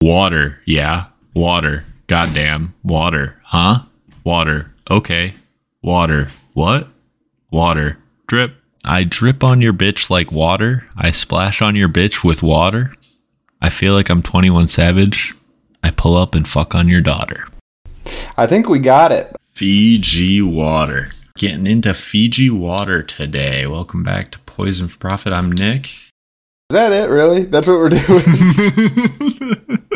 Water. Yeah. Water. Goddamn. Water. Huh? Water. Okay. Water. What? Water. Drip. I drip on your bitch like water. I splash on your bitch with water. I feel like I'm 21 Savage. I pull up and fuck on your daughter. I think we got it. Fiji water. Getting into Fiji water today. Welcome back to Poisoned for Profit. I'm Nic. Is that it, really? That's what we're doing?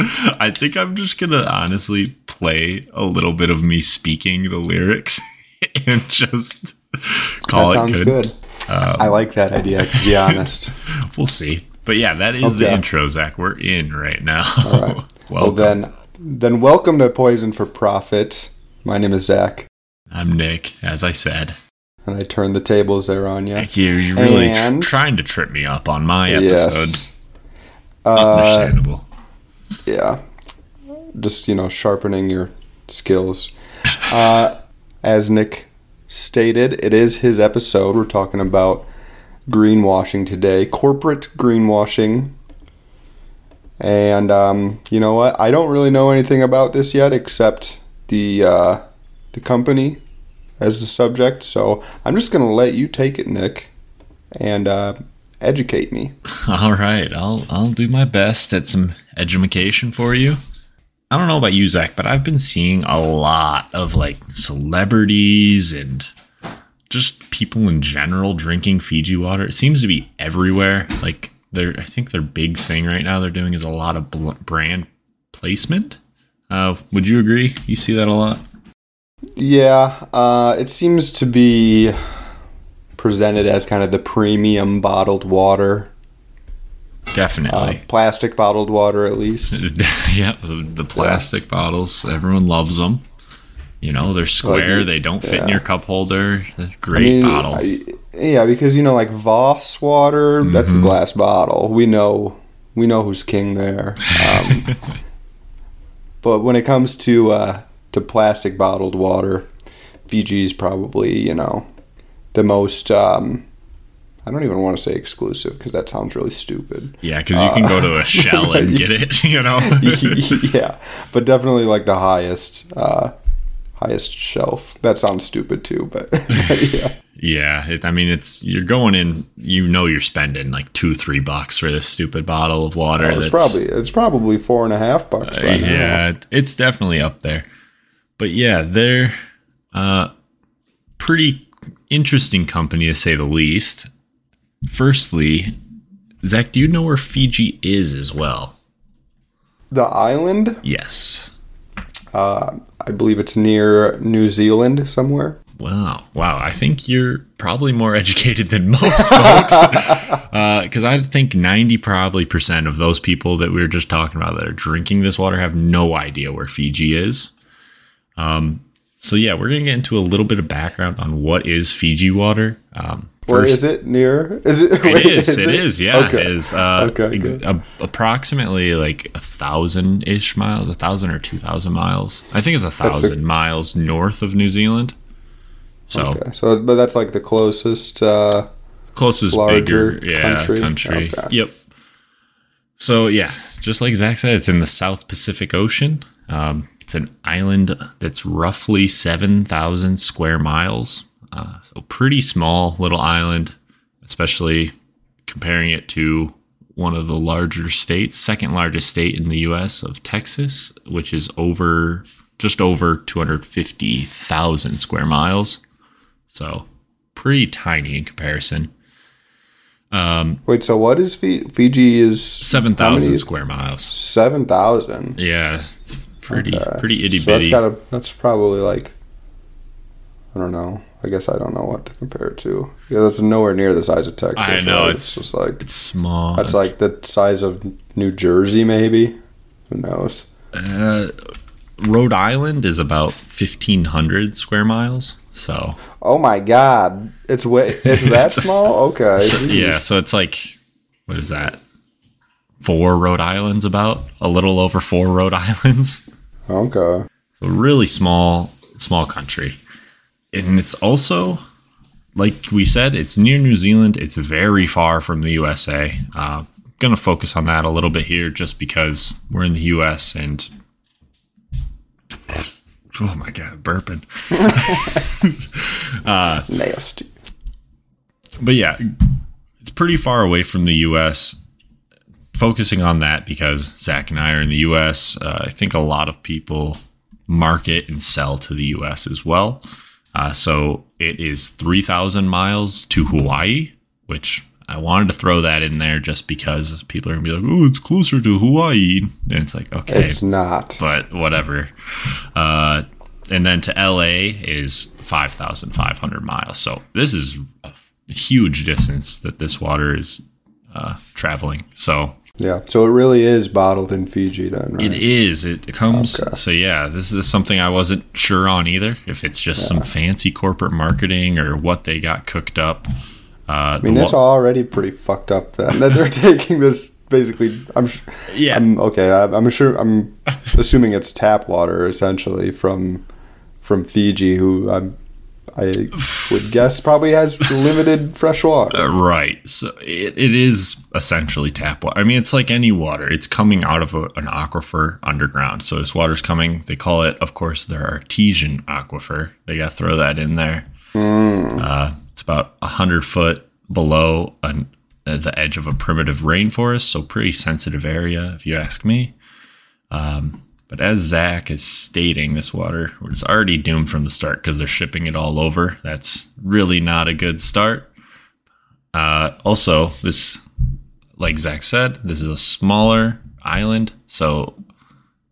I think I'm just gonna honestly play a little bit of me speaking the lyrics and just call that it sounds good. good. I like that idea, to be honest. We'll see. But yeah, that is the intro, Zach. We're in right now. All right. Well, then, then welcome to Poisoned for Profit. My name is Zach, I'm Nic, as I said. and I turned the tables there on you. You're you're really tr- trying to trip me up on my episode. Yes. Uh, Understandable. Yeah. Just, you know, sharpening your skills. Uh, as Nic stated, it is his episode. We're talking about greenwashing today, corporate greenwashing. And um, you know what? I don't really know anything about this yet, except the uh, the company as the subject. So I'm just gonna let you take it, Nic, and uh, educate me. All right, I'll I'll do my best at some education for you. I don't know about you, Zach, but I've been seeing a lot of like celebrities and just people in general drinking Fiji water. It seems to be everywhere. Like they're, I think their big thing right now they're doing is a lot of bl- brand placement. Uh, would you agree? You see that a lot. Yeah, uh, it seems to be presented as kind of the premium bottled water, uh, Definitely. plastic bottled water at least. yeah, the, the plastic bottles. Everyone loves them. You know, they're square. Like, they don't fit in your cup holder. They're I Great mean, bottle. I- yeah, because you know, like Voss water, that's Mm-hmm. a glass bottle. We know, we know who's king there. Um, but when it comes to uh, to plastic bottled water, Fiji's probably you know the most. Um, I don't even want to say exclusive because that sounds really stupid. yeah, because you can go to a shell and get it. You know. yeah, but definitely like the highest uh, highest shelf. That sounds stupid too, but yeah. yeah, it, I mean, it's you're going in. You know, you're spending like two, three bucks for this stupid bottle of water. Oh, it's that's- probably it's probably four and a half bucks. Uh, Right now. yeah, it's definitely up there. But yeah, they're uh pretty interesting company to say the least. Firstly, Zach, do you know where Fiji is as well? The island, Yes. uh, I believe it's near New Zealand somewhere. Wow, wow! I think you're probably more educated than most folks, because I think ninety probably percent of those people that we were just talking about that are drinking this water have no idea where Fiji is. Um, so yeah, we're gonna get into a little bit of background on what is Fiji water. Um, Where is it? Near? Is it? It wait, is. It is. Yeah. Okay. It is. Uh, Okay, ex- a- approximately like a thousand ish miles, a thousand or two thousand miles. I think it's a a- thousand miles north of New Zealand. So Okay. So, but that's like the closest. Uh, closest bigger yeah country? country, Okay. yep so yeah just like zach said it's in the south pacific ocean um, it's an island that's roughly 7000 square miles uh, so pretty small little island especially comparing it to one of the larger states second largest state in the us of texas which is over just over 250000 square miles so pretty tiny in comparison wait. So what is Fi- Fiji? Is Seven How thousand many- square miles. seven thousand. Yeah, it's pretty pretty itty So that's bitty. gotta. That's probably like. I don't know. I guess I don't know what to compare it to. Yeah, that's nowhere near the size of Texas. I know, right? it's- just like it's small. that's like the size of New Jersey, maybe. Who knows? uh, Rhode Island is about fifteen hundred square miles. So Oh my God! It's way. It's that small. Okay. so- yeah, so it's like what is that? Four Rhode Islands, about a little over four Rhode Islands. Okay. So really small, small country, and it's also like we said, it's near New Zealand. It's very far from the USA. Uh, going to focus on that a little bit here just because we're in the US and oh my god, burping. uh, Nasty. But yeah, it's pretty far away from the US. Focusing on that because Zach and I are in the US, uh, I think a lot of people market and sell to the US as well. Uh, so it is 3,000 miles to Hawaii, which I wanted to throw that in there just because people are gonna be like, "Oh, it's closer to Hawaii," and it's like, okay, it's not, but whatever. Uh, and then to LA is five thousand five hundred miles. So this is a huge distance that this water is uh, traveling. So yeah, so it really is bottled in Fiji then, right? It is. It comes. Okay. So yeah, this is something I wasn't sure on either. If it's just yeah. some fancy corporate marketing or what they got cooked up. Uh, I mean, it's already pretty fucked up then that they're taking this basically. I'm yeah. I'm, okay, I, I'm sure. I'm assuming it's tap water essentially from from Fiji, who I'm I would guess probably has limited fresh water. Uh, right. So it, it is essentially tap water. I mean, it's like any water. It's coming out of a, an aquifer underground. So this water's coming. They call it, of course, their artesian aquifer. They got to throw that in there. Mm. Uh, it's about 100 foot below an, uh, the edge of a primitive rainforest, so pretty sensitive area, if you ask me. Um, but as Zach is stating, this water was already doomed from the start because they're shipping it all over. That's really not a good start. Uh, also, this, like Zach said, this is a smaller island, so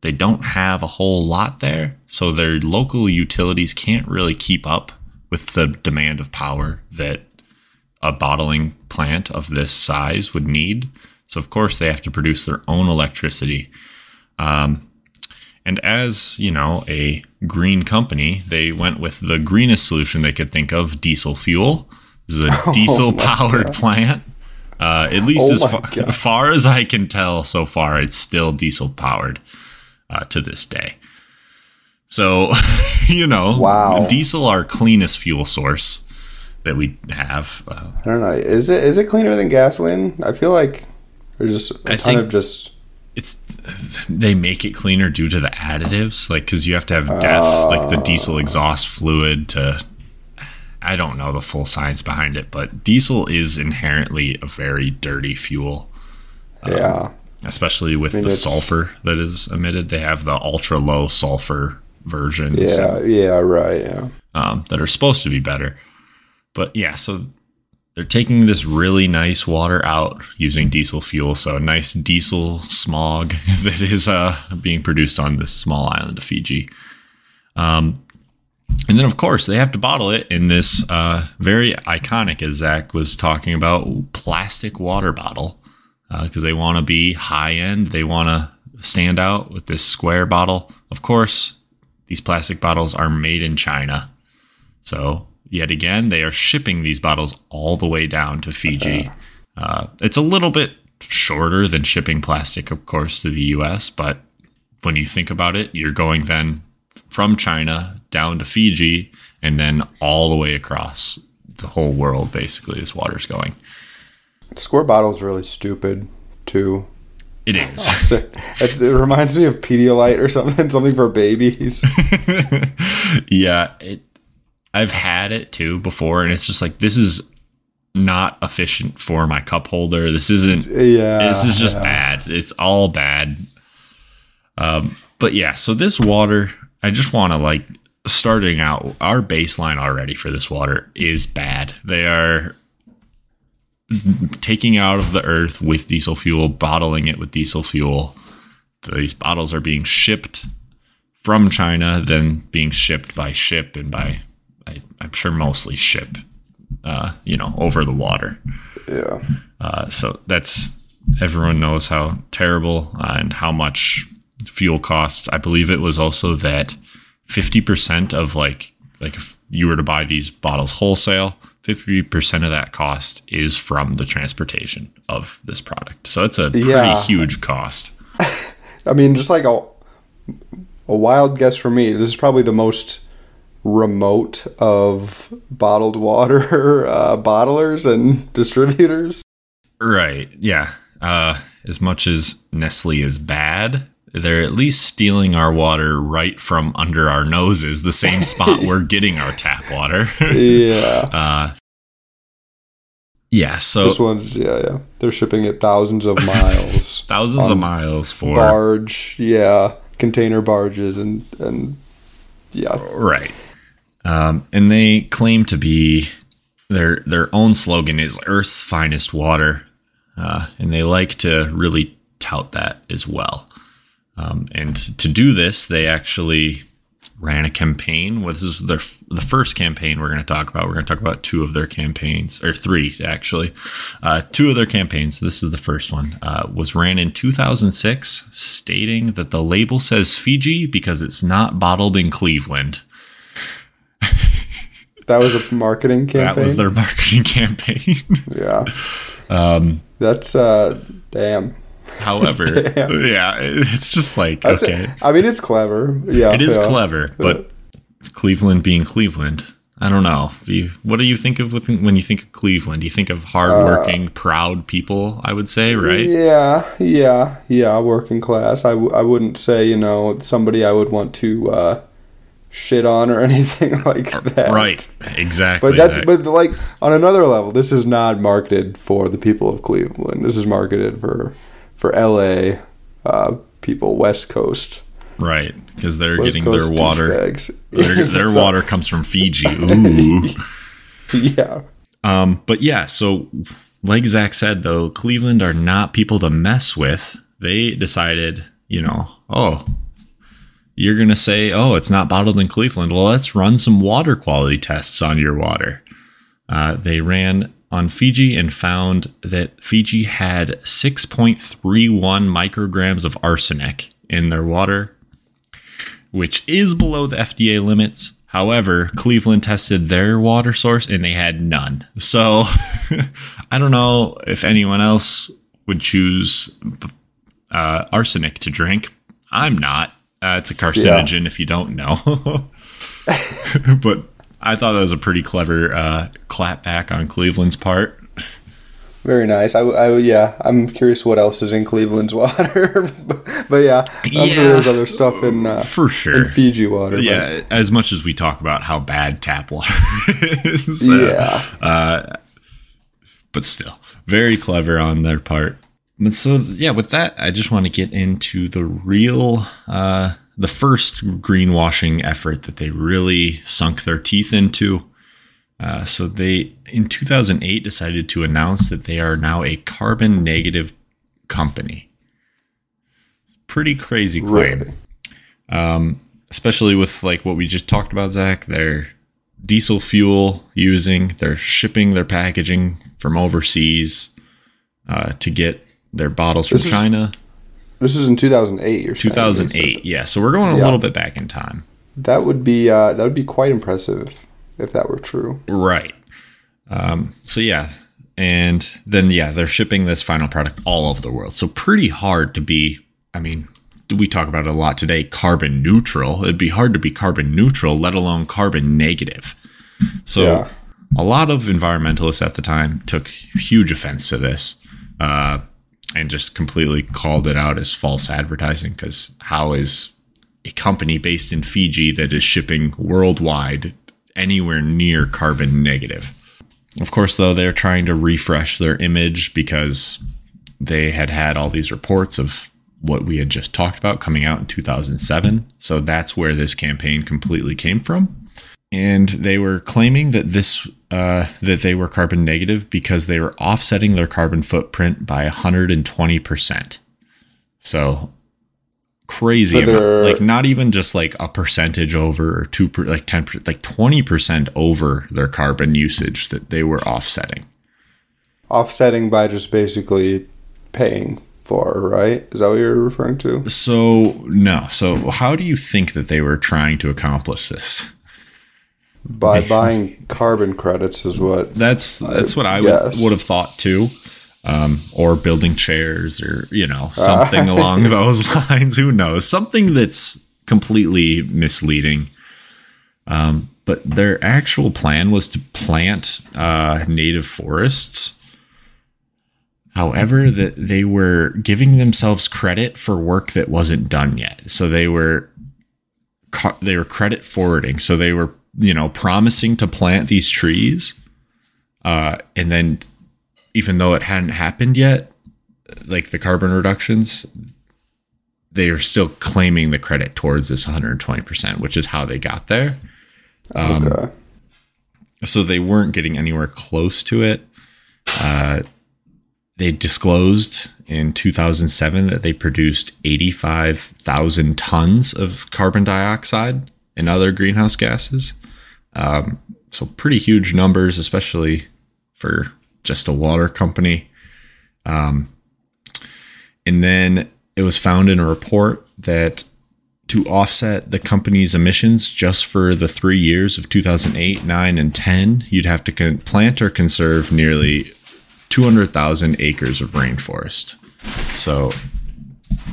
they don't have a whole lot there. So their local utilities can't really keep up with the demand of power that a bottling plant of this size would need. So, of course, they have to produce their own electricity. Um, and as you know, a green company, they went with the greenest solution they could think of diesel fuel. This is a oh diesel powered plant. Uh, at least oh as far, far, as I can tell so far, it's still diesel powered uh, to this day. So, you know, wow. diesel our cleanest fuel source that we have. Uh, I don't know. Is it is it cleaner than gasoline? I feel like there's just a I ton of just. It's they make it cleaner due to the additives, like because you have to have DEF uh, like the diesel exhaust fluid to. I don't know the full science behind it, but diesel is inherently a very dirty fuel. Um, yeah. Especially with I mean, the sulfur that is emitted, they have the ultra low sulfur versions. Yeah, and, yeah, right. Yeah. Um, that are supposed to be better. But yeah, so they're taking this really nice water out using diesel fuel. So nice diesel smog that is uh, being produced on this small island of Fiji. Um, and then, of course, they have to bottle it in this uh, very iconic, as Zach was talking about, plastic water bottle because uh, they want to be high end. They want to stand out with this square bottle. Of course, these plastic bottles are made in China. So yet again, they are shipping these bottles all the way down to Fiji. Uh, it's a little bit shorter than shipping plastic, of course, to the US, but when you think about it, you're going then from China down to Fiji and then all the way across the whole world, basically, this water's going. Square bottle's really stupid, too. It is. it, it reminds me of Pedialyte or something, something for babies. yeah, it I've had it too before, and it's just like this is not efficient for my cup holder. This isn't. Yeah. This is just yeah. bad. It's all bad. Um, but yeah, so this water, I just want to like starting out. Our baseline already for this water is bad. They are taking out of the earth with diesel fuel, bottling it with diesel fuel. These bottles are being shipped from China, then being shipped by ship and by I, am sure mostly ship, uh, you know, over the water. Yeah. Uh, so that's everyone knows how terrible uh, and how much fuel costs. I believe it was also that 50% of like like if you were to buy these bottles wholesale, 50% of that cost is from the transportation of this product. So it's a pretty yeah. huge cost. I mean, just like a a wild guess for me, this is probably the most remote of bottled water uh, bottlers and distributors. Right. Yeah. uh, as much as Nestle is bad, they're at least stealing our water right from under our noses, the same spot we're getting our tap water. Yeah. uh, yeah, so this one's yeah, yeah. They're shipping it thousands of miles. thousands of miles for barge, yeah, container barges and and yeah. right. Um, and they claim to be their their own slogan is Earth's finest water, uh, and they like to really tout that as well. Um, and to do this, they actually ran a campaign. Well, this is their the first campaign we're going to talk about. We're going to talk about two of their campaigns, or three actually. Uh, two of their campaigns. This is the first one. Uh, was ran in 2006, stating that the label says Fiji because it's not bottled in Cleveland. That was a marketing campaign. That was their marketing campaign. yeah. um, That's uh damn. however, Damn. yeah, it's just like That's okay. it. I mean it's clever. Yeah. It is yeah. clever, but Cleveland being Cleveland, I don't know. Do you, what do you think of when you think of Cleveland? Do you think of hardworking, proud people? I would say, right? Yeah, yeah, yeah, working class. I, w- I wouldn't say, you know, somebody I would want to uh, shit on or anything like that. Right, exactly. But that's that. but like on another level, this is not marketed for the people of Cleveland. This is marketed for for LA uh, people, West Coast. right because they're West getting Coast their water. douchebags. Their, their So, water comes from Fiji. Ooh. Yeah. Um, but yeah, so like Zach said, though, Cleveland are not people to mess with. They decided, you know, oh, you're going to say, oh, it's not bottled in Cleveland. Well, let's run some water quality tests on your water. Uh, they ran on Fiji and found that Fiji had 6.31 micrograms of arsenic in their water, which is below the FDA limits. However, Cleveland tested their water source and they had none. So I don't know if anyone else would choose uh, arsenic to drink. I'm not. Uh, it's a carcinogen if you don't know. but I thought that was a pretty clever uh, clap back on Cleveland's part. Very nice. I, I yeah, I'm curious what else is in Cleveland's water, but, yeah, I'm Yeah. sure there's other stuff in uh, For sure. in Fiji water. but- Yeah, as much as we talk about how bad tap water is. yeah. uh, but still, very clever on their part. But so, yeah, with that, I just want to get into the real, uh, the first greenwashing effort that they really sunk their teeth into. Uh, so they, in 2008, decided to announce that they are now a carbon negative company. Pretty crazy claim Really. um, especially with like what we just talked about, Zach. Their diesel fuel using, they're shipping their packaging from overseas uh, to get their bottles from This is- China. This is in 2008. You're saying, 2008, yeah. So we're going a Yeah. little bit back in time, That would be uh, that would be quite impressive if that were true. right? Um, so yeah, and then yeah, they're shipping this final product all over the world. So pretty hard to be. I mean, we talk about it a lot today. Carbon neutral. It'd be hard to be carbon neutral, let alone carbon negative. So Yeah. a lot of environmentalists at the time took huge offense to this uh, and just completely called it out as false advertising because how is a company based in Fiji that is shipping worldwide anywhere near carbon negative? Of course, though, they're trying to refresh their image because they had had all these reports of what we had just talked about coming out in 2007. So that's where this campaign completely came from and they were claiming that this uh, that they were carbon negative because they were offsetting their carbon footprint by 120 percent. So crazy So amount. like not even just like a percentage over or two per, like 10 like 20 percent over their carbon usage that they were offsetting. Offsetting by just basically paying for, right? Is that what you're referring to? So no. So how do you think that they were trying to accomplish this? By buying carbon credits is what. That's that's what I guess. would, would have thought too. Um, or building chairs or you know something along those lines. Who knows? Something that's completely misleading. Um, but their actual plan was to plant uh, native forests. However, that they were giving themselves credit for work that wasn't done yet. So they were they were credit forwarding. So they were you know promising to plant these trees, uh, and then even though it hadn't happened yet, like the carbon reductions, they are still claiming the credit towards this 120%, which is how they got there. Um, okay. So they weren't getting anywhere close to it. Uh, they disclosed in 2007 that they produced 85,000 tons of carbon dioxide and other greenhouse gases. Um, so pretty huge numbers, especially for just a water company. Um, and then it was found in a report that to offset the company's emissions just for the three years of 2008, 9, and 10, you'd have to con- plant or conserve nearly 200,000 acres of rainforest. So,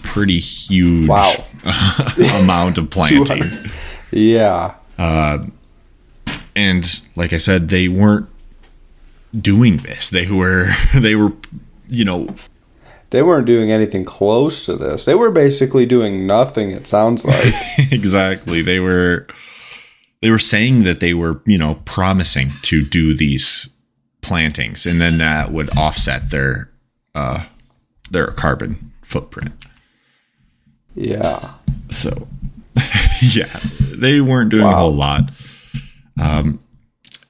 pretty huge Wow. amount of planting. 200. Yeah. And like I said, they weren't doing this. They were they were you know They weren't doing anything close to this. They were basically doing nothing, it sounds like. exactly they were they were saying that they were you know promising to do these plantings and then that would offset their uh their carbon footprint yeah. so yeah they weren't doing a whole lot um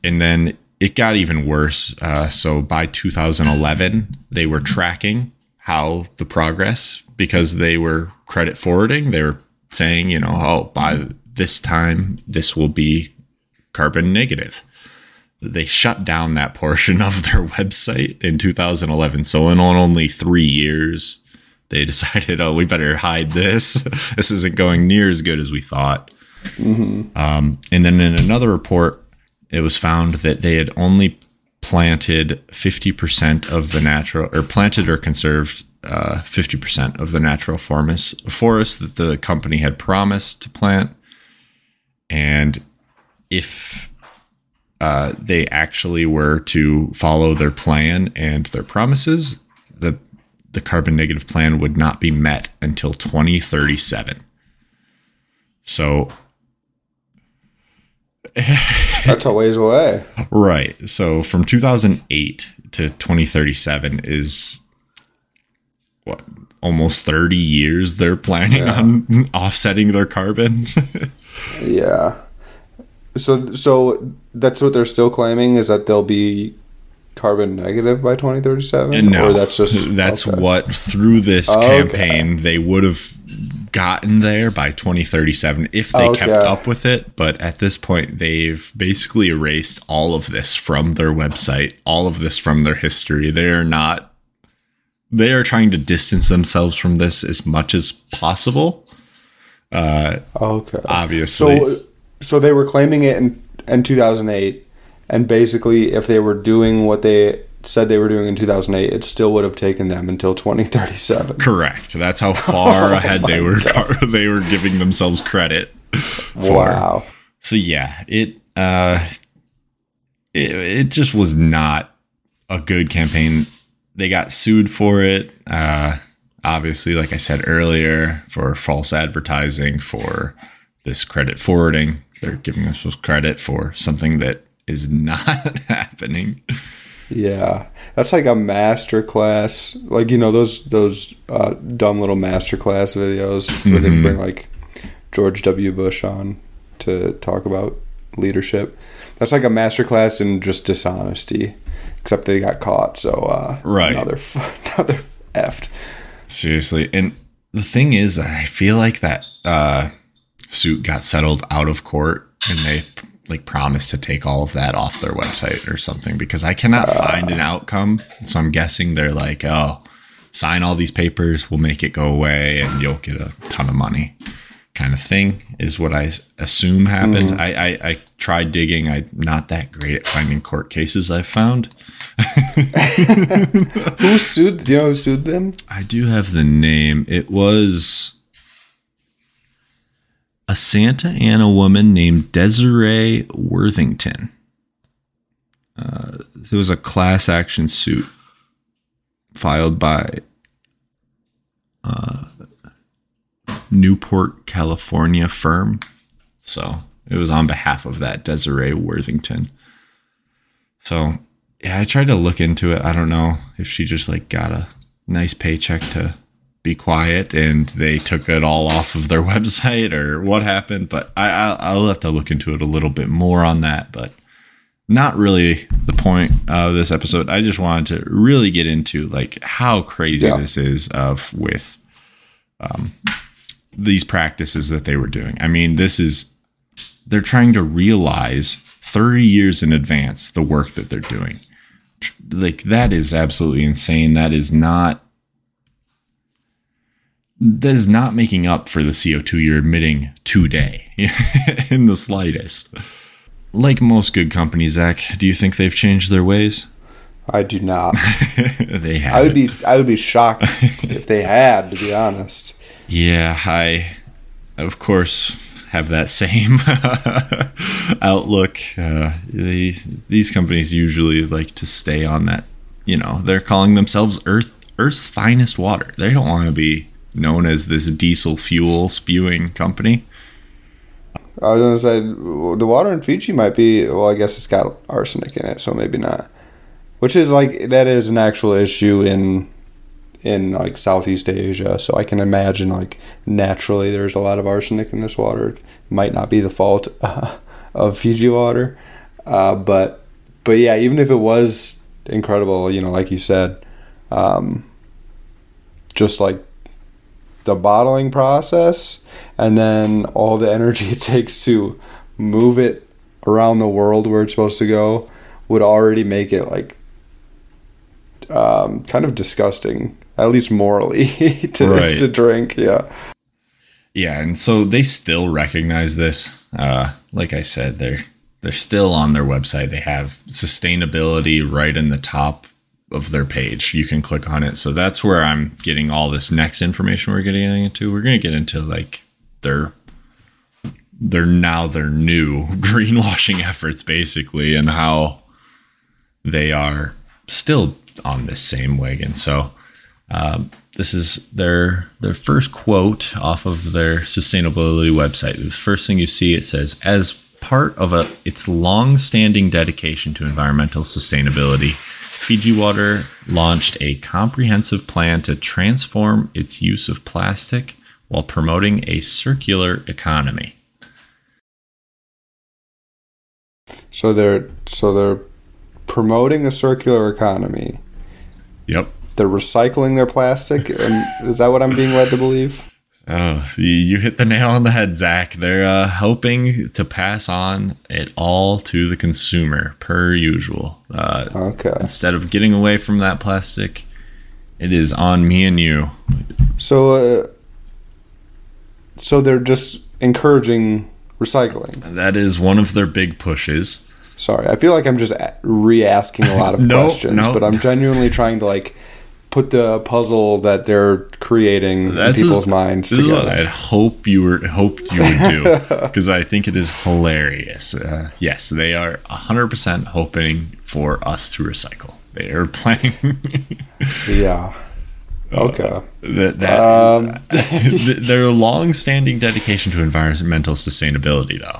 and then it got even worse. Uh so by 2011 they were tracking how the progress because they were credit forwarding. They were saying you know oh by this time this will be carbon negative. They shut down that portion of their website in 2011 so in only three years they decided oh we better hide this. This isn't going near as good as we thought um, and then in another report it was found that they had only planted 50% of the natural or planted or conserved uh, 50% of the natural forest, forest that the company had promised to plant and if uh, they actually were to follow their plan and their promises, the the carbon negative plan would not be met until 2037. So That's a ways away. right, so from 2008 to 2037 is what almost 30 years they're planning Yeah. on offsetting their carbon. Yeah. So so that's what they're still claiming is that they'll be carbon negative by 2037 And no, or that's just that's okay. what through this Okay. campaign they would have gotten there by 2037 if they kept Okay. up with it. But at this point, they've basically erased all of this from their website, all of this from their history. They are not. They are trying to distance themselves from this as much as possible. Uh, Okay. obviously, So so they were claiming it in in 2008 and basically if they were doing what they said they were doing in 2008 it still would have taken them until 2037. correct. That's how far ahead they were. They were giving themselves credit. for. Wow. So yeah, it uh it, it just was not a good campaign. They got sued for it. Uh obviously, like I said earlier, for false advertising, for this credit forwarding. They're giving themselves credit for something that is not happening. Yeah, that's like a master class, like you know those those uh, dumb little master class videos where they bring like George W. Bush on to talk about leadership. That's like a master class in just dishonesty, except they got caught. So uh, Right. now they're f- now they're effed. Seriously. And the thing is, I feel like that uh, suit got settled out of court and they like promise to take all of that off their website or something because I cannot find an outcome. So I'm guessing they're like, oh, sign all these papers, we'll make it go away and you'll get a ton of money kind of thing is what I assume happened. Mm. I, I, I tried digging. I'm not that great at finding court cases I've found. Who sued? Do you know who sued them? I do have the name. It was a Santa Ana woman named Desiree Worthington. Uh, it was a class action suit filed by uh, Newport, California firm. So it was on behalf of that Desiree Worthington. So yeah, I tried to look into it. I don't know if she just like got a nice paycheck to be quiet and they took it all off of their website or what happened. But I, I'll have to look into it a little bit more on that. But not really the point of this episode. I just wanted to really get into like how crazy yeah. this is of with um, these practices that they were doing. I mean, this is they're trying to realize 30 years in advance the work that they're doing. Like that is absolutely insane. That is not that is not making up for the CO2 you're emitting today in the slightest. Like most good companies, Zach, do you think they've changed their ways? I do not. they have. I would be I would be shocked if they had, to be honest. Yeah, I of course have that same outlook. Uh, they, these companies usually like to stay on that. You know, they're calling themselves Earth Earth's finest water. They don't want to be known as this diesel fuel spewing company. I was gonna say the water in Fiji might be. Well, I guess it's got arsenic in it, so maybe not. Which is like that is an actual issue in in like Southeast Asia. So I can imagine like naturally there's a lot of arsenic in this water. It might not be the fault uh, of Fiji water, uh, but but yeah, even if it was incredible, you know, like you said, um, just like the bottling process and then all the energy it takes to move it around the world where it's supposed to go would already make it like um, kind of disgusting, at least morally, to right. to drink. Yeah. Yeah, and so they still recognize this. Uh, like I said, they're they're still on their website. They have sustainability right in the top of their page. You can click on it. So that's where I'm getting all this next information we're getting into. We're going to get into like their their now their new greenwashing efforts basically and how they are still on this same wagon. So um, this is their their first quote off of their sustainability website. The first thing you see it says as part of a its long-standing dedication to environmental sustainability, Fiji Water launched a comprehensive plan to transform its use of plastic while promoting a circular economy. So they're so they're promoting a circular economy. Yep. They're recycling their plastic, and is that what I'm being led to believe? Oh, you hit the nail on the head, Zach. They're uh, hoping to pass on it all to the consumer, per usual. Uh, okay. Instead of getting away from that plastic, it is on me and you. So, uh, so they're just encouraging recycling. That is one of their big pushes. Sorry, I feel like I'm just re-asking a lot of questions, but I'm genuinely trying to like put the puzzle that they're creating That's in people's minds this together. Is what I hope you were hope you would do because I think it is hilarious. Uh, yes, they are hundred percent hoping for us to recycle. They are planning. yeah. Okay. Uh, that, that um. their long-standing dedication to environmental sustainability, though,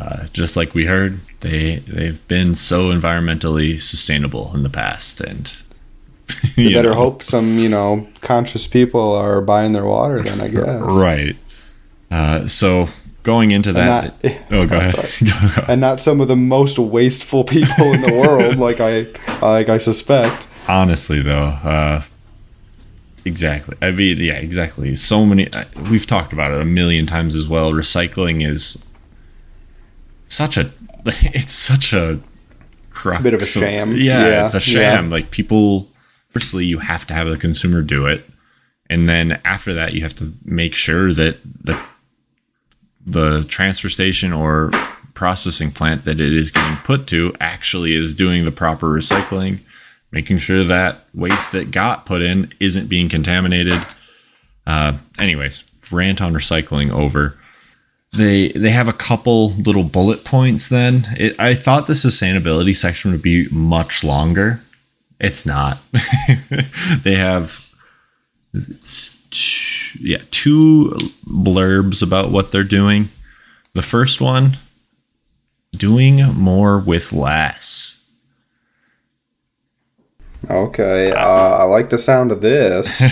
uh, just like we heard, they they've been so environmentally sustainable in the past, and you better know. hope some you know conscious people are buying their water then i guess right uh, so going into that not, oh go ahead and not some of the most wasteful people in the world like i like i suspect honestly though uh, exactly i mean yeah exactly so many uh, we've talked about it a million times as well recycling is such a it's such a crux. It's a bit of a sham. Yeah, yeah, it's a sham. Yeah. Like people firstly you have to have the consumer do it. And then after that you have to make sure that the the transfer station or processing plant that it is getting put to actually is doing the proper recycling making sure that waste that got put in isn't being contaminated. Uh, anyways rant on recycling over. They they have a couple little bullet points then. It, i thought the sustainability section would be much longer It's not. they have it's t- yeah, two blurbs about what they're doing. The first one doing more with less. Okay, uh, I like the sound of this.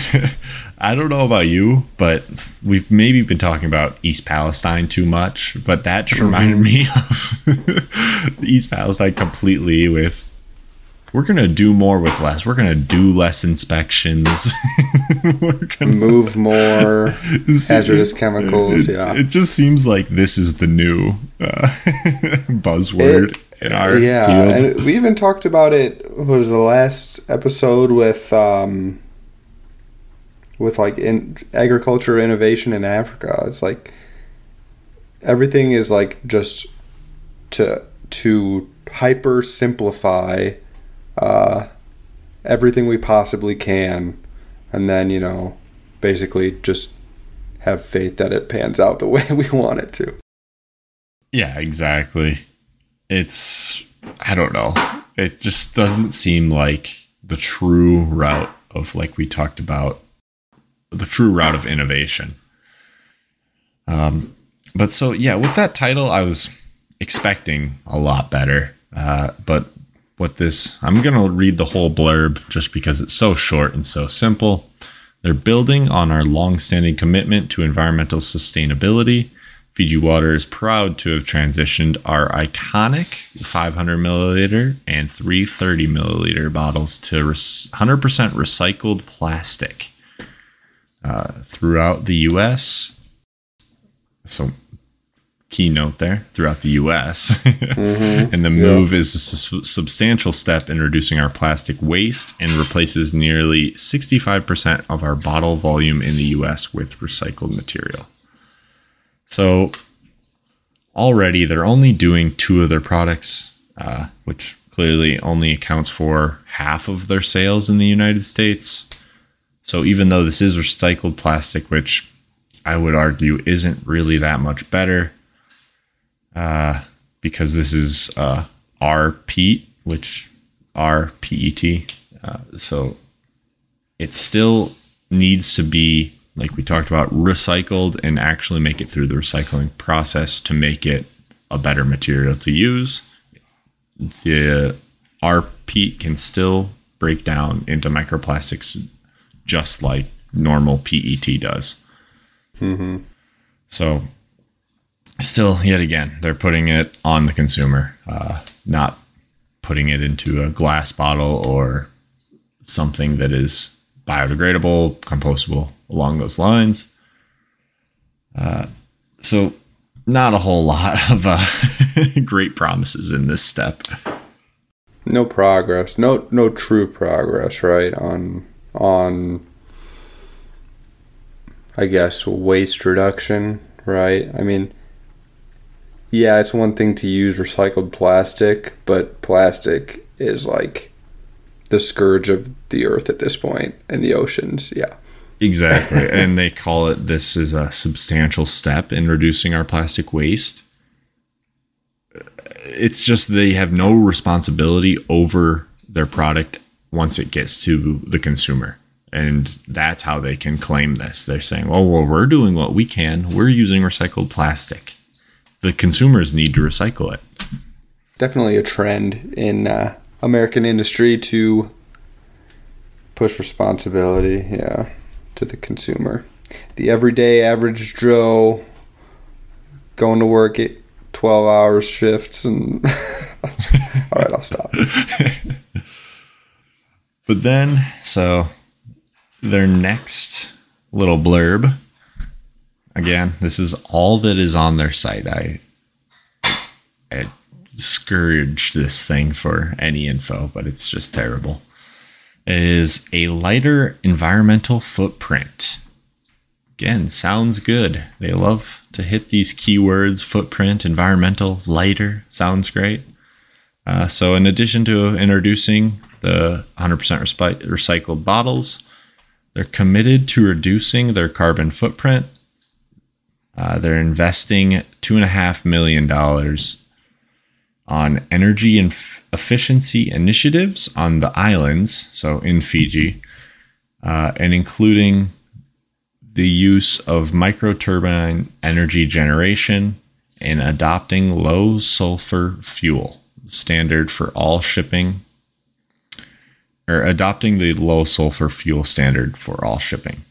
I don't know about you, but we've maybe been talking about East Palestine too much, but that just reminded me of East Palestine completely with we're going to do more with less. We're going to do less inspections. we're gonna, Move more hazardous chemicals. It, yeah. It just seems like this is the new uh, buzzword it, in our yeah, field. and we even talked about it. Was the last episode with um, with like in agriculture innovation in Africa? It's like everything is like just to to hyper simplify uh, everything we possibly can, and then you know, basically just have faith that it pans out the way we want it to. Yeah, exactly. It's I don't know. It just doesn't seem like the true route of like we talked about the true route of innovation. Um, but so yeah, with that title, I was expecting a lot better. Uh, but what this, I'm gonna read the whole blurb just because it's so short and so simple. They're building on our long-standing commitment to environmental sustainability. Fiji Water is proud to have transitioned our iconic 500 milliliter and 330 milliliter bottles to 100% recycled plastic. Uh, throughout the U.S. So, keynote there throughout the U.S. mm-hmm. and the move yeah. is a su- substantial step in reducing our plastic waste and replaces nearly 65% of our bottle volume in the U.S. with recycled material. So, already they're only doing two of their products, uh, which clearly only accounts for half of their sales in the United States. So even though this is recycled plastic, which I would argue isn't really that much better, uh, because this is uh, RPET, which RPET. Uh, so it still needs to be, like we talked about, recycled and actually make it through the recycling process to make it a better material to use. The RP can still break down into microplastics just like normal PET does. Mm-hmm. So, still, yet again, they're putting it on the consumer, uh, not putting it into a glass bottle or something that is biodegradable, compostable along those lines. Uh, so, not a whole lot of uh, great promises in this step. No progress. No, no true progress, right? On on I guess waste reduction, right? I mean, yeah, it's one thing to use recycled plastic, but plastic is like the scourge of the earth at this point and the oceans. Yeah. Exactly. and they call it this is a substantial step in reducing our plastic waste. Uh, it's just they have no responsibility over their product once it gets to the consumer. And that's how they can claim this. They're saying, well, well, we're doing what we can. We're using recycled plastic. The consumers need to recycle it. Definitely a trend in uh, American industry to push responsibility, yeah, to the consumer. The everyday average Joe going to work at 12 hours shifts and all right, I'll stop. but then, so their next little blurb. Again, this is all that is on their site. I, I scourged this thing for any info, but it's just terrible. It is a lighter environmental footprint. Again, sounds good. They love to hit these keywords footprint, environmental, lighter. Sounds great. Uh, so, in addition to introducing the 100% recycled bottles, they're committed to reducing their carbon footprint. Uh, they're investing two and a half million dollars on energy and efficiency initiatives on the islands, so in Fiji, uh, and including the use of microturbine energy generation and adopting low sulfur fuel standard for all shipping or adopting the low sulfur fuel standard for all shipping.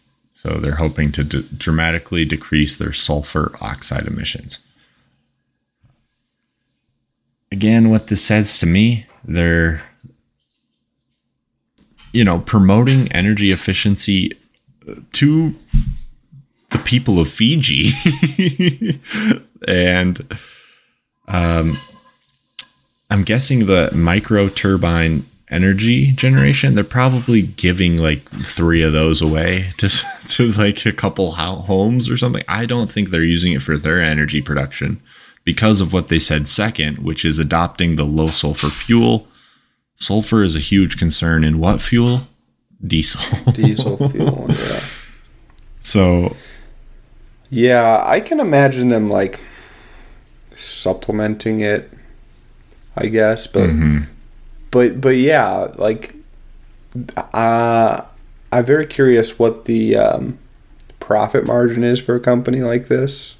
So they're hoping to d- dramatically decrease their sulfur oxide emissions. Again, what this says to me, they're you know, promoting energy efficiency to the people of Fiji. and um I'm guessing the micro turbine energy generation they're probably giving like three of those away to to like a couple homes or something. I don't think they're using it for their energy production because of what they said second which is adopting the low sulfur fuel. Sulfur is a huge concern in what fuel? Diesel. Diesel fuel, yeah. so Yeah, I can imagine them like supplementing it, I guess, but mm-hmm. But but yeah, like uh I'm very curious what the um, profit margin is for a company like this.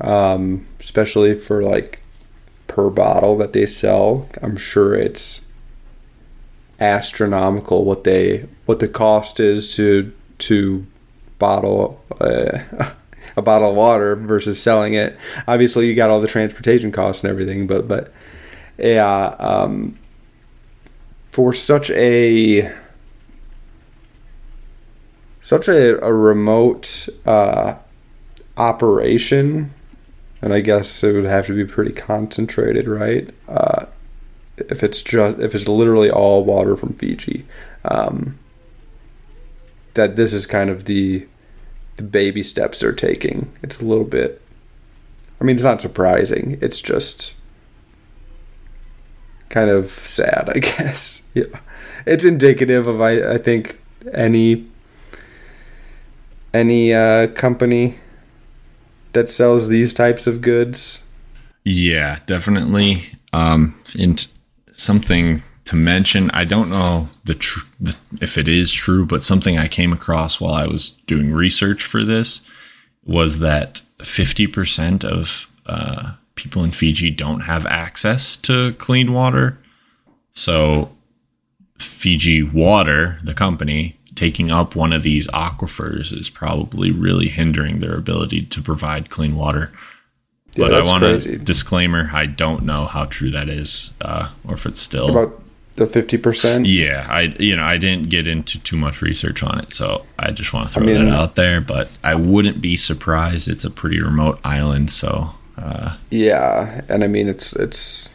Um, especially for like per bottle that they sell. I'm sure it's astronomical what they what the cost is to to bottle uh, a bottle of water versus selling it. Obviously, you got all the transportation costs and everything, but but yeah, um, for such a such a, a remote uh, operation, and I guess it would have to be pretty concentrated, right? Uh, if it's just if it's literally all water from Fiji, um, that this is kind of the the baby steps they're taking. It's a little bit. I mean, it's not surprising. It's just kind of sad, I guess. Yeah, it's indicative of I, I think any any uh, company that sells these types of goods. Yeah, definitely. Um, and something to mention, I don't know the, tr- the if it is true, but something I came across while I was doing research for this was that 50% of uh, people in Fiji don't have access to clean water. So, Fiji Water, the company, taking up one of these aquifers is probably really hindering their ability to provide clean water. Yeah, but I want crazy. to disclaimer: I don't know how true that is, uh, or if it's still. About the fifty percent. yeah, I you know I didn't get into too much research on it, so I just want to throw mean- that out there. But I wouldn't be surprised. It's a pretty remote island, so uh, Yeah, and I mean it's it's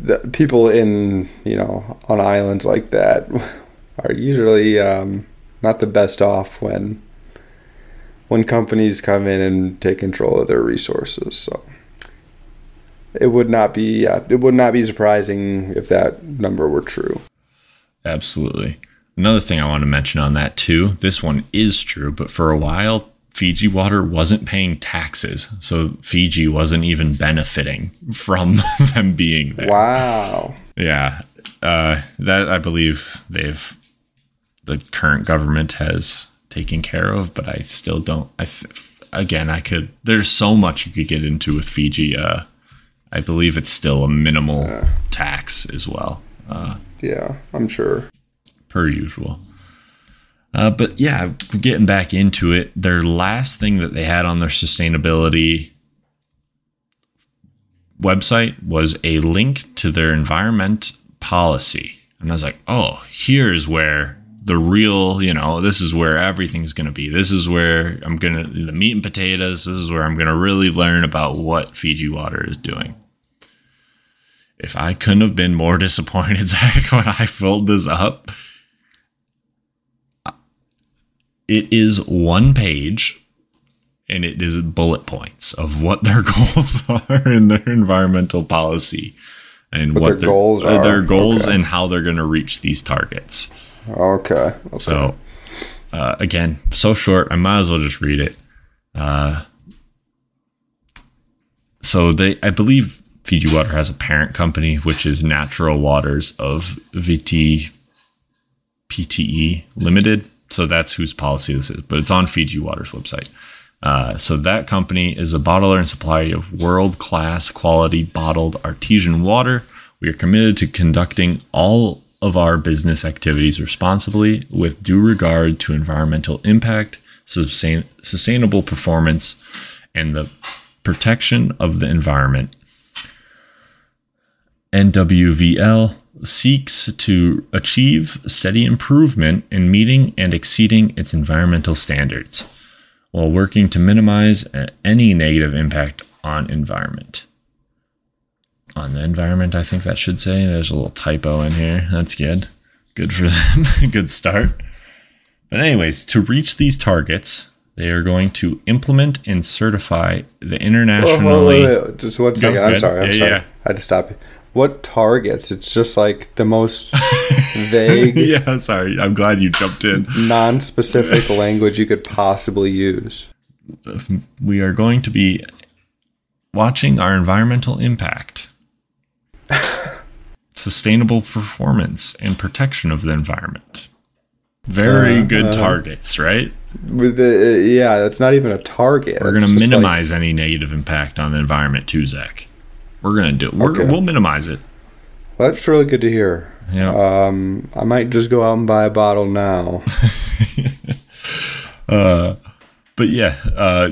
the people in you know on islands like that are usually um, not the best off when when companies come in and take control of their resources. So it would not be it would not be surprising if that number were true. Absolutely. Another thing I want to mention on that too, this one is true, but for a while, Fiji Water wasn't paying taxes. So Fiji wasn't even benefiting from them being there. Wow. Yeah. Uh, that I believe they've, the current government has taken care of, but I still don't. I, th- again, I could, there's so much you could get into with Fiji. Uh, I believe it's still a minimal tax as well. Uh, Yeah, I'm sure. per usual. Uh, but yeah, getting back into it, their last thing that they had on their sustainability website was a link to their environment policy. And I was like, oh, here's where the real, you know, this is where everything's going to be. This is where I'm going to, the meat and potatoes, this is where I'm going to really learn about what Fiji Water is doing. If I couldn't have been more disappointed, Zach, when I filled this up, it is one page and it is bullet points of what their goals are in their environmental policy and What what, their goals uh, their goals Okay. and how they're going to reach these targets. Okay. okay. So, uh, again, so short, I might as well just read it. Uh, so they, I believe Fiji Water has a parent company, which is Natural Waters of Viti PTE Limited. So that's whose policy this is, but it's on Fiji Water's website. Uh, so that company is a bottler and supplier of world class quality bottled artesian water. We are committed to conducting all of our business activities responsibly with due regard to environmental impact, sustain- sustainable performance, and the protection of the environment. NWVL seeks to achieve steady improvement in meeting and exceeding its environmental standards while working to minimize uh, any negative impact on environment. On the environment, I think that should say there's a little typo in here. That's good. Good for them. good start. But anyways, to reach these targets, they are going to implement and certify the oh, internationally. Oh, wait, wait, wait. Just one second. I'm good. sorry. I'm Yeah, sorry. yeah. I had to stop you. What targets? It's just like the most vague, yeah, sorry. I'm glad you jumped in. non-specific language you could possibly use. We are going to be watching our environmental impact, sustainable performance, and protection of the environment. Very uh, good uh, targets, right? With the uh, yeah, that's not even a target. We're going to just like- minimize any negative impact on the environment too, Zach. We're going to do it. We're, Okay. We'll minimize it. well, that's really good to hear. Yeah. Um, I might just go out and buy a bottle now. but yeah, uh,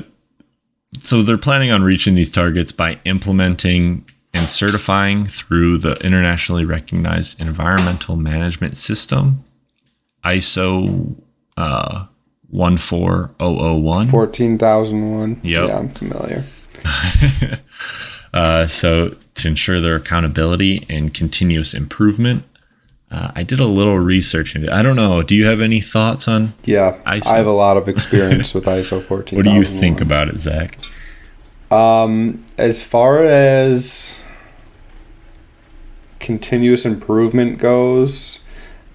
so they're planning on reaching these targets by implementing and certifying through the internationally recognized environmental management system, ISO uh, 14001. Fourteen thousand one. Yep. Yeah, I'm familiar. Uh, so to ensure their accountability and continuous improvement. Uh, I did a little research into. I don't know. Do you have any thoughts on Yeah, ISO. I have a lot of experience with ISO fourteen. what do you think about it, Zach? Um, as far as continuous improvement goes,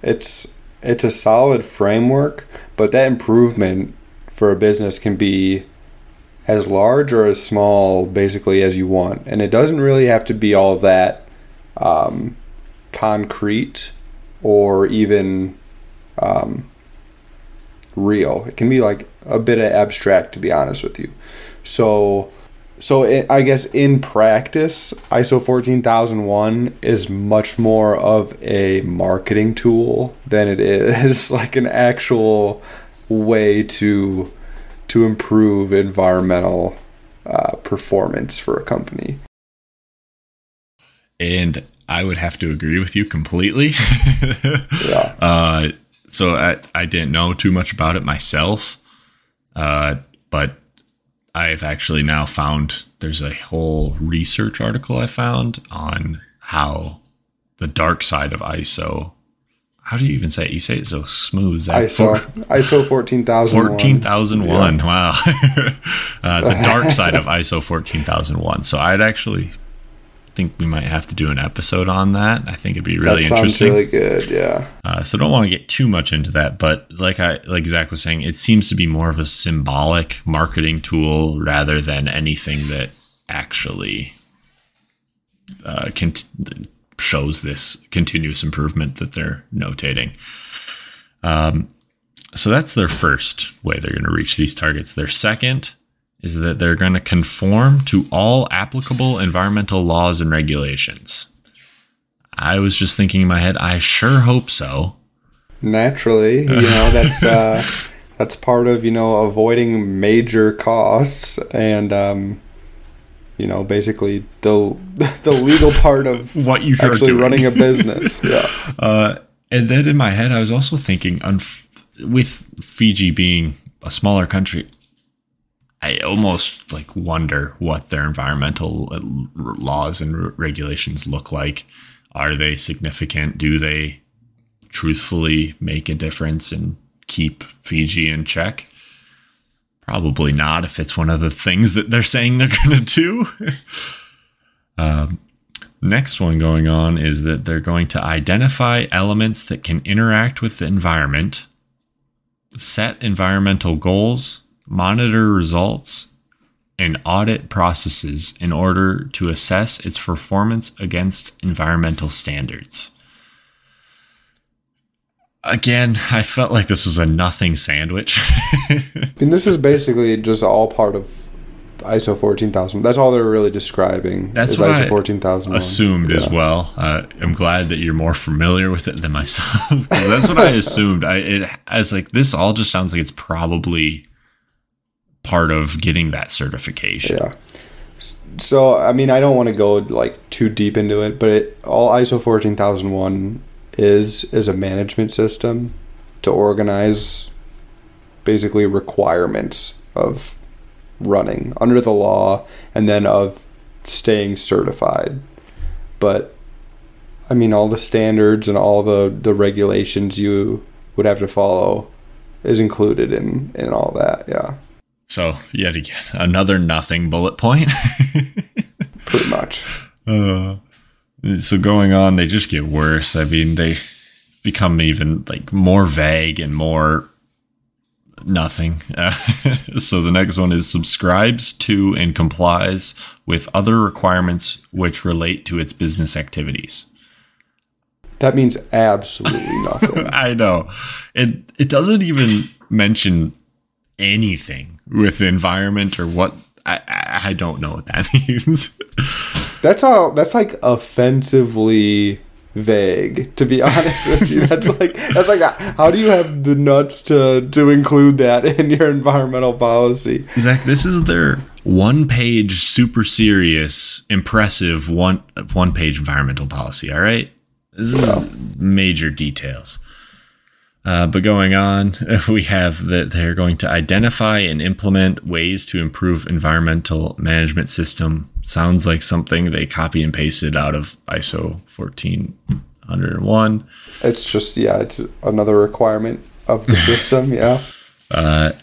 it's it's a solid framework, but that improvement for a business can be as large or as small basically as you want. And it doesn't really have to be all that um, concrete or even um, real. It can be like a bit of abstract, to be honest with you. So, so it, I guess in practice, ISO 14001 is much more of a marketing tool than it is like an actual way to to improve environmental uh, performance for a company. And I would have to agree with you completely. Yeah. Uh, so I, I didn't know too much about it myself, uh, but I've actually now found there's a whole research article I found on how the dark side of ISO. How do you even say it? You say it so smooth. Zach. ISO ISO 14001. 14001. Wow. uh, the dark side of ISO 14001. So I'd actually think we might have to do an episode on that. I think it'd be really that sounds interesting. really good. Yeah. Uh, so don't want to get too much into that, but like I like Zach was saying, it seems to be more of a symbolic marketing tool rather than anything that actually uh, can shows this continuous improvement that they're notating. Um, so that's their first way they're going to reach these targets. Their second is that they're going to conform to all applicable environmental laws and regulations. I was just thinking in my head, I sure hope so. Naturally, you know, that's uh that's part of, you know, avoiding major costs and um you know, basically the the legal part of What you actually doing. running a business. Yeah. Uh, and then in my head, I was also thinking, on, with Fiji being a smaller country, I almost like wonder what their environmental uh, laws and r- regulations look like. Are they significant? Do they truthfully make a difference and keep Fiji in check? Probably not if it's one of the things that they're saying they're going to do. um, next one going on is that they're going to identify elements that can interact with the environment, set environmental goals, monitor results, and audit processes in order to assess its performance against environmental standards. Again, I felt like this was a nothing sandwich. And this is basically just all part of ISO 14000. That's all they're really describing. That's what ISO I 14001. assumed as well. Uh, I'm glad that you're more familiar with it than myself. that's what I assumed. I it I was like, this all just sounds like it's probably part of getting that certification. Yeah. So I mean, I don't want to go like too deep into it, but it, all ISO 14001 is is a management system to organize basically requirements of running under the law and then of staying certified. But I mean, all the standards and all the the regulations you would have to follow is included in in all that. Yeah, So yet again, another nothing bullet point. pretty much. Uh, so going on, they just get worse. I mean, they become even like more vague and more nothing. Uh, so the next one is subscribes to and complies with other requirements which relate to its business activities. That means absolutely nothing. I know. It it doesn't even mention anything with the environment or what I, I I don't know what that means. That's all. That's like offensively vague. To be honest with you, that's like that's like uh, how do you have the nuts to to include that in your environmental policy? Zach, this is their one page, super serious, impressive one one page environmental policy. All right, this is major details. Uh, but going on, we have that they're going to identify and implement ways to improve environmental management system. Sounds like something they copy and pasted out of ISO 14001. It's just yeah, it's another requirement of the system. Yeah, Uh,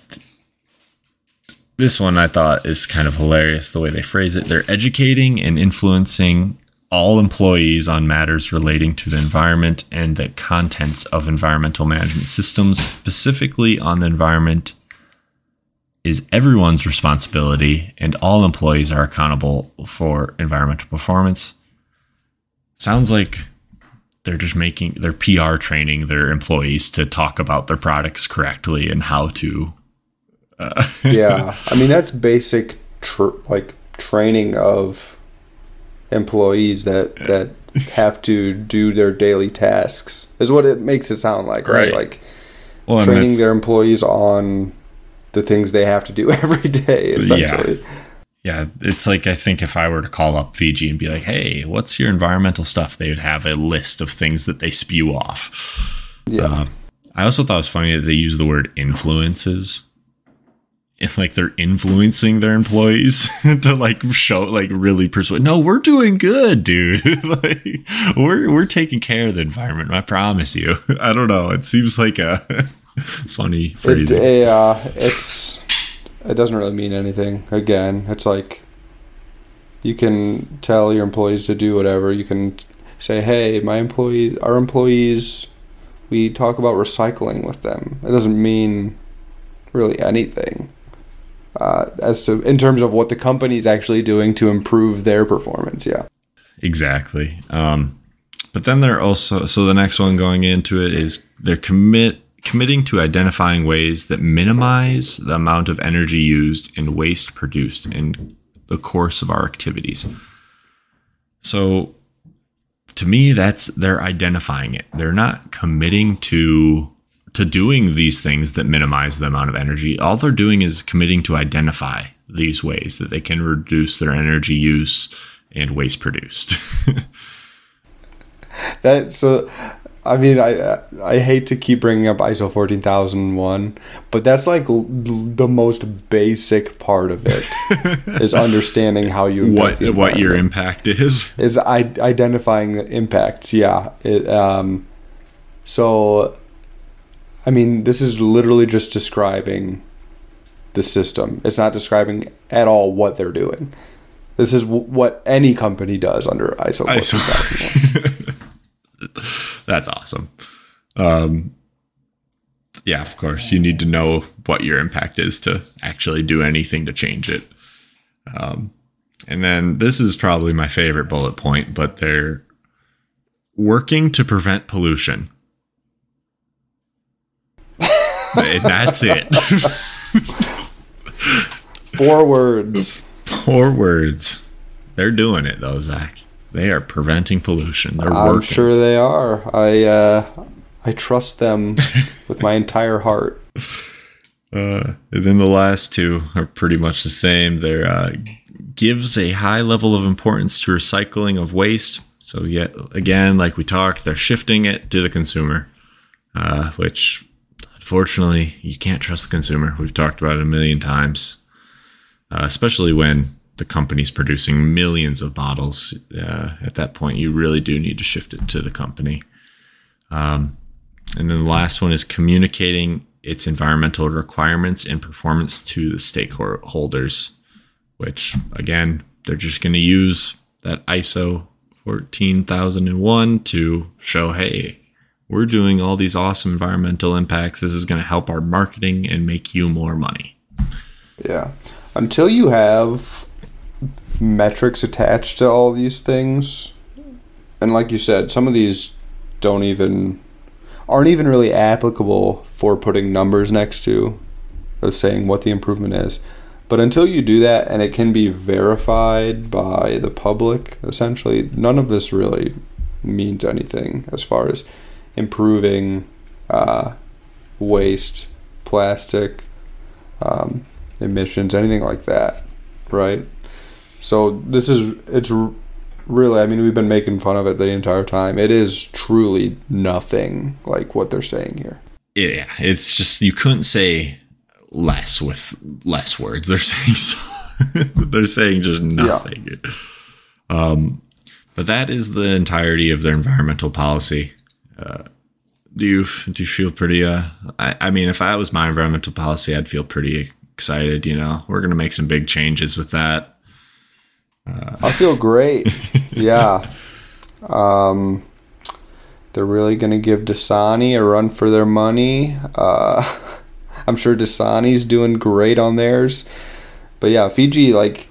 this one I thought is kind of hilarious the way they phrase it. They're educating and influencing all employees on matters relating to the environment and the contents of environmental management systems, specifically on the environment, is everyone's responsibility, and all employees are accountable for environmental performance. Sounds like they're just making their PR training their employees to talk about their products correctly and how to uh, yeah. I mean that's basic tr- like training of employees that that have to do their daily tasks is what it makes it sound like, right? Right. Like well, training their employees on the things they have to do every day essentially. Yeah, it's like I think if I were to call up Fiji and be like, "Hey, what's your environmental stuff?" They would have a list of things that they spew off. Yeah. Uh, I also thought it was funny that they use the word influences. It's like they're influencing their employees to like show, like really persuade. No, we're doing good, dude. like we're we're taking care of the environment. I promise you. I don't know. It seems like a funny It, phrasing. uh, it's it doesn't really mean anything. Again, it's like you can tell your employees to do whatever. You can say, "Hey, my employee, our employees, we talk about recycling with them." It doesn't mean really anything uh, as to in terms of what the company is actually doing to improve their performance. Yeah. Exactly. Um, but then they're also so the next one going into it is they're commit committing to identifying ways that minimize the amount of energy used and waste produced in the course of our activities. So to me that's they're identifying it. They're not committing to to doing these things that minimize the amount of energy. All they're doing is committing to identify these ways that they can reduce their energy use and waste produced. That so, I mean, I I hate to keep bringing up ISO fourteen thousand one, but that's like l- the most basic part of it is understanding how you what what your impact is. is I, identifying the impacts. Yeah. It, um, so, I mean, this is literally just describing the system. It's not describing at all what they're doing. This is w- what any company does under ISO ISO. 14001. That's awesome. Um, yeah, of course, you need to know what your impact is to actually do anything to change it. Um, and then this is probably my favorite bullet point, but they're working to prevent pollution. and that's it. Four words. Four words. They're doing it though, Zach. They are preventing pollution. They're I'm working. sure they are. I uh, I trust them with my entire heart. Uh, and then the last two are pretty much the same. They're uh, gives a high level of importance to recycling of waste. So yet again, like we talked, they're shifting it to the consumer, uh, which unfortunately you can't trust the consumer. We've talked about it a million times, uh, especially when the company's producing millions of bottles. Uh, at that point, you really do need to shift it to the company. Um, and then the last one is communicating its environmental requirements and performance to the stakeholders, which again, they're just going to use that ISO 14001 to show, hey, we're doing all these awesome environmental impacts. This is going to help our marketing and make you more money. Yeah. Until you have metrics attached to all these things, and like you said, some of these don't even aren't even really applicable for putting numbers next to of saying what the improvement is. But until you do that and it can be verified by the public, essentially, none of this really means anything as far as improving uh, waste, plastic, um, emissions, anything like that, right? So this is it's really I mean we've been making fun of it the entire time. It is truly nothing like what they're saying here. Yeah, it's just you couldn't say less with less words. They're saying so, they're saying just nothing. Yeah. Um, but that is the entirety of their environmental policy. Uh, do you do you feel pretty? Uh, I, I mean, if I was my environmental policy, I'd feel pretty excited. You know, we're gonna make some big changes with that. Uh, I feel great. yeah. Um, they're really gonna give Dasani a run for their money. Uh, I'm sure Dasani's doing great on theirs. But yeah, Fiji like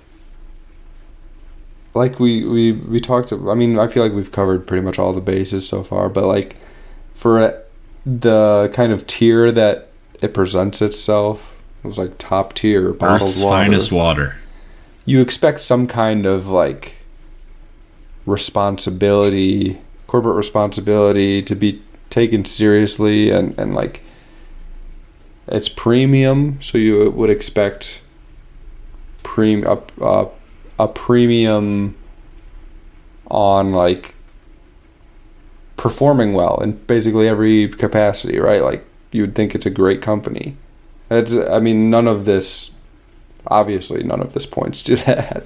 like we we we talked I mean, I feel like we've covered pretty much all the bases so far, but like for the kind of tier that it presents itself, it was like top tier bottled Earth's water. finest water. You expect some kind of like responsibility, corporate responsibility to be taken seriously and, and like it's premium, so you would expect prem a, a, a premium on like performing well in basically every capacity, right? Like you would think it's a great company. It's, I mean, none of this, obviously, none of this points to that.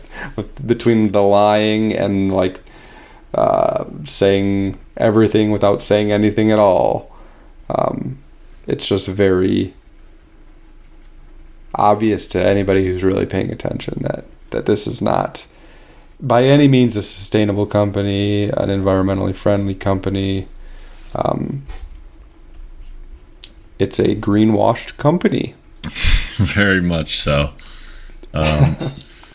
Between the lying and like uh, saying everything without saying anything at all, um, it's just very obvious to anybody who's really paying attention that that this is not by any means a sustainable company, an environmentally friendly company. Um, it's a greenwashed company. Very much so. Um,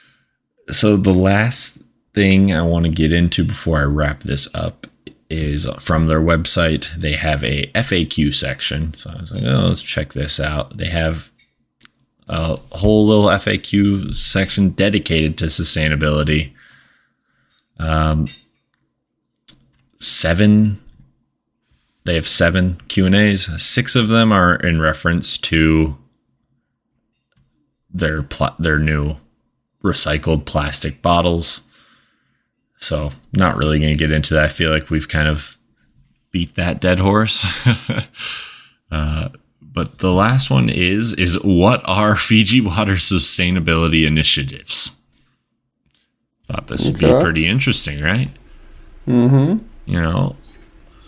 so the last thing I want to get into before I wrap this up is from their website. They have a FAQ section. So I was like, oh, let's check this out. They have a whole little FAQ section dedicated to sustainability. Um, seven. They have seven Q and A's. Six of them are in reference to their pl- their new recycled plastic bottles. So, not really going to get into that. I feel like we've kind of beat that dead horse. uh, but the last one is is what are Fiji Water sustainability initiatives? Thought this would be pretty interesting, right? Mm-hmm. You know,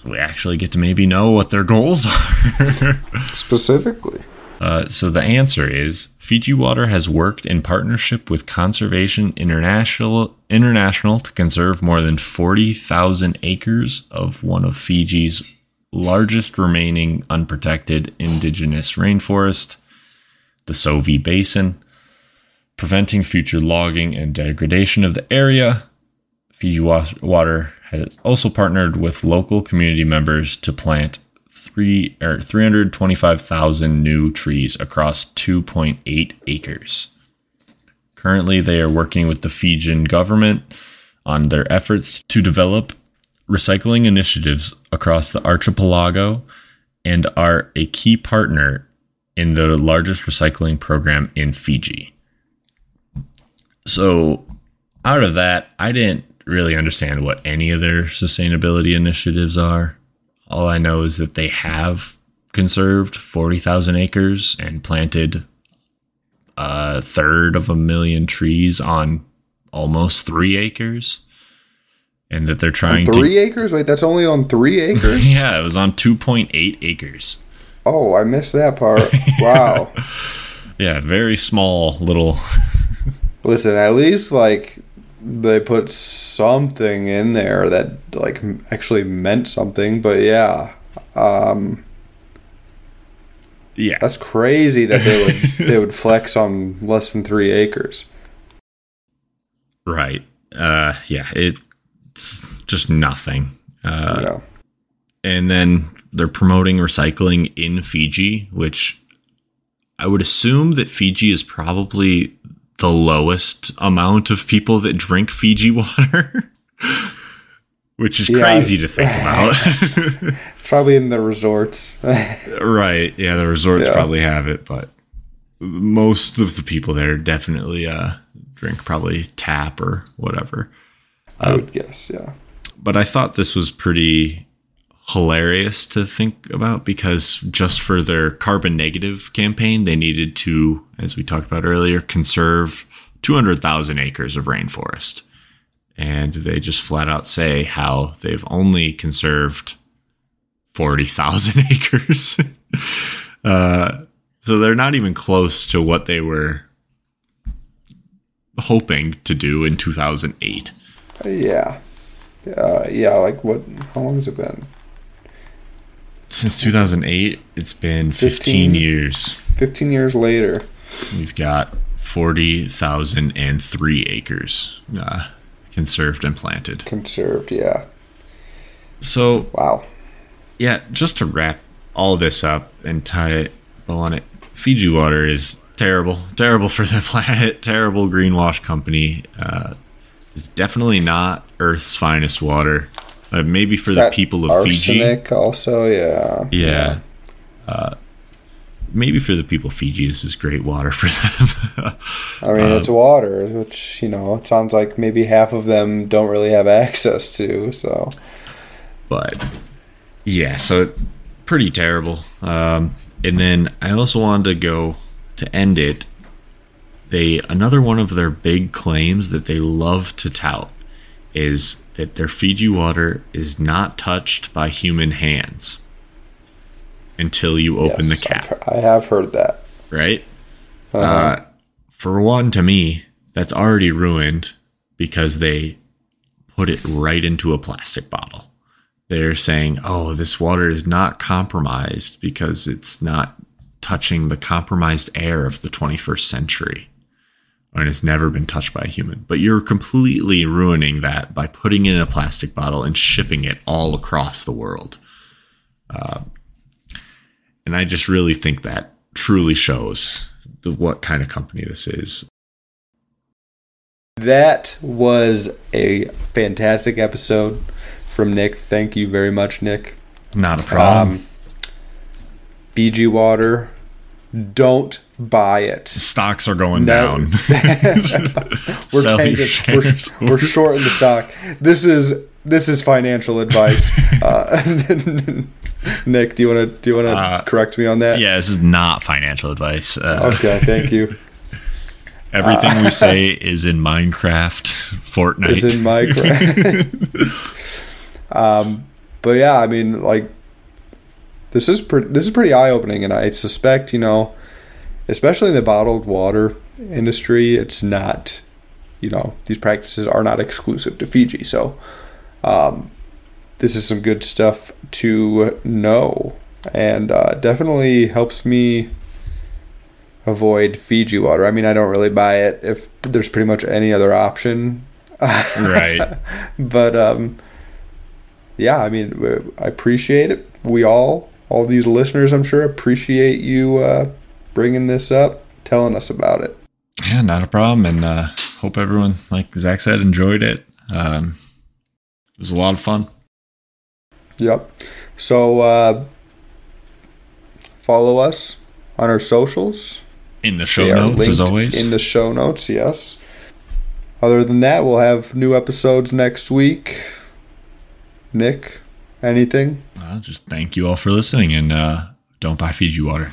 we actually get to maybe know what their goals are specifically. Uh, so the answer is Fiji Water has worked in partnership with Conservation International International to conserve more than 40,000 acres of one of Fiji's largest remaining unprotected indigenous rainforest, the Sovi Basin. preventing future logging and degradation of the area. Fiji Water has also partnered with local community members to plant three or 325,000 new trees across 2.8 acres. Currently, they are working with the Fijian government on their efforts to develop recycling initiatives across the archipelago and are a key partner in the largest recycling program in Fiji. So, out of that, I didn't really understand what any of their sustainability initiatives are. All I know is that they have conserved 40,000 acres and planted a third of a million trees on almost three acres. And that they're trying on three to, acres? Wait, that's only on three acres? yeah, it was on 2.8 acres. Oh, I missed that part. Wow. yeah, very small little. Listen, at least like they put something in there that like actually meant something, but yeah. Um yeah. That's crazy that they would they would flex on less than 3 acres. Right. Uh yeah, it's just nothing. Uh yeah. and then they're promoting recycling in Fiji, which I would assume that Fiji is probably the lowest amount of people that drink Fiji water, which is yeah. crazy to think about. probably in the resorts. right. Yeah, the resorts yeah. probably have it, but most of the people there definitely uh, drink probably tap or whatever. I would guess, yeah. But I thought this was pretty hilarious to think about because just for their carbon negative campaign, they needed to, as we talked about earlier, conserve 200,000 acres of rainforest. And they just flat out say how they've only conserved 40,000 acres. uh, so they're not even close to what they were hoping to do in 2008. Yeah. Uh, yeah, like what? How long has it been? since 2008, it's been 15, 15 years. 15 years later. We've got 40,003 acres uh, conserved and planted. Conserved, yeah. So, wow. Yeah, just to wrap all this up and tie it on it, Fiji Water is terrible, terrible for the planet, terrible greenwash company. Uh, it's definitely not Earth's finest water. Uh, maybe for the people of Fiji. also, yeah. Yeah. yeah. Uh, maybe for the people of Fiji, this is great water for them. I mean, um, it's water, which you know, it sounds like maybe half of them don't really have access to. So, but yeah, so it's pretty terrible. Um, and then I also wanted to go to end it. They another one of their big claims that they love to tout is that their Fiji water is not touched by human hands until you open yes, the cap. I have heard that. Right? Uh-huh. Uh, for one, to me, that's already ruined because they put it right into a plastic bottle. They're saying, oh, this water is not compromised because it's not touching the compromised air of the 21st century and it's never been touched by a human. But you're completely ruining that by putting it in a plastic bottle and shipping it all across the world. Uh, and I just really think that truly shows the, what kind of company this is. That was a fantastic episode from Nic. Thank you very much, Nic. Not a problem. Um, Fiji water don't buy it. Stocks are going no. down. we're, tanking, we're, we're short in the stock. This is this is financial advice. Uh, Nic, do you want to do you want to uh, correct me on that? Yeah, this is not financial advice. Uh, okay, thank you. Everything we uh, say is in Minecraft, Fortnite. Is in Minecraft. um, but yeah, I mean, like this is pretty this is pretty eye opening, and I suspect you know, especially in the bottled water industry, it's not you know these practices are not exclusive to Fiji. So um, this is some good stuff to know, and uh, definitely helps me avoid Fiji water. I mean, I don't really buy it if there's pretty much any other option. right. But um, yeah, I mean, I appreciate it. We all, all these listeners, I'm sure, appreciate you uh, bringing this up, telling us about it. Yeah, not a problem. And uh, hope everyone, like Zach said, enjoyed it. Um, it was a lot of fun. Yep. So uh, follow us on our socials. In the show notes, as always. In the show notes, yes. Other than that, we'll have new episodes next week. Nic, anything? Uh, just thank you all for listening and uh, don't buy Fiji water.